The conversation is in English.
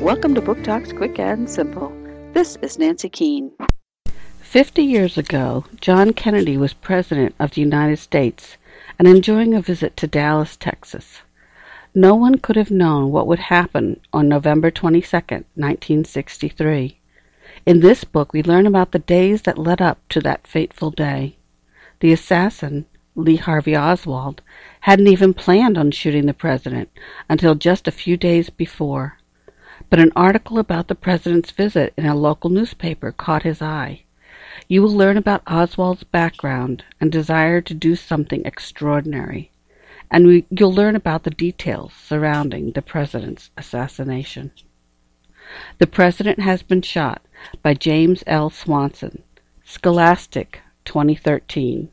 Welcome to Book Talks Quick and Simple. This is Nancy Keene. Fifty years ago, John Kennedy was President of the United States and enjoying a visit to Dallas, Texas. No one could have known what would happen on November 22, 1963. In this book, we learn about the days that led up to that fateful day. The assassin, Lee Harvey Oswald, hadn't even planned on shooting the president until just a few days before. But an article about the president's visit in a local newspaper caught his eye. You will learn about Oswald's background and desire to do something extraordinary, and we, you'll learn about the details surrounding the president's assassination. The President Has Been Shot by James L. Swanson. Scholastic, 2013.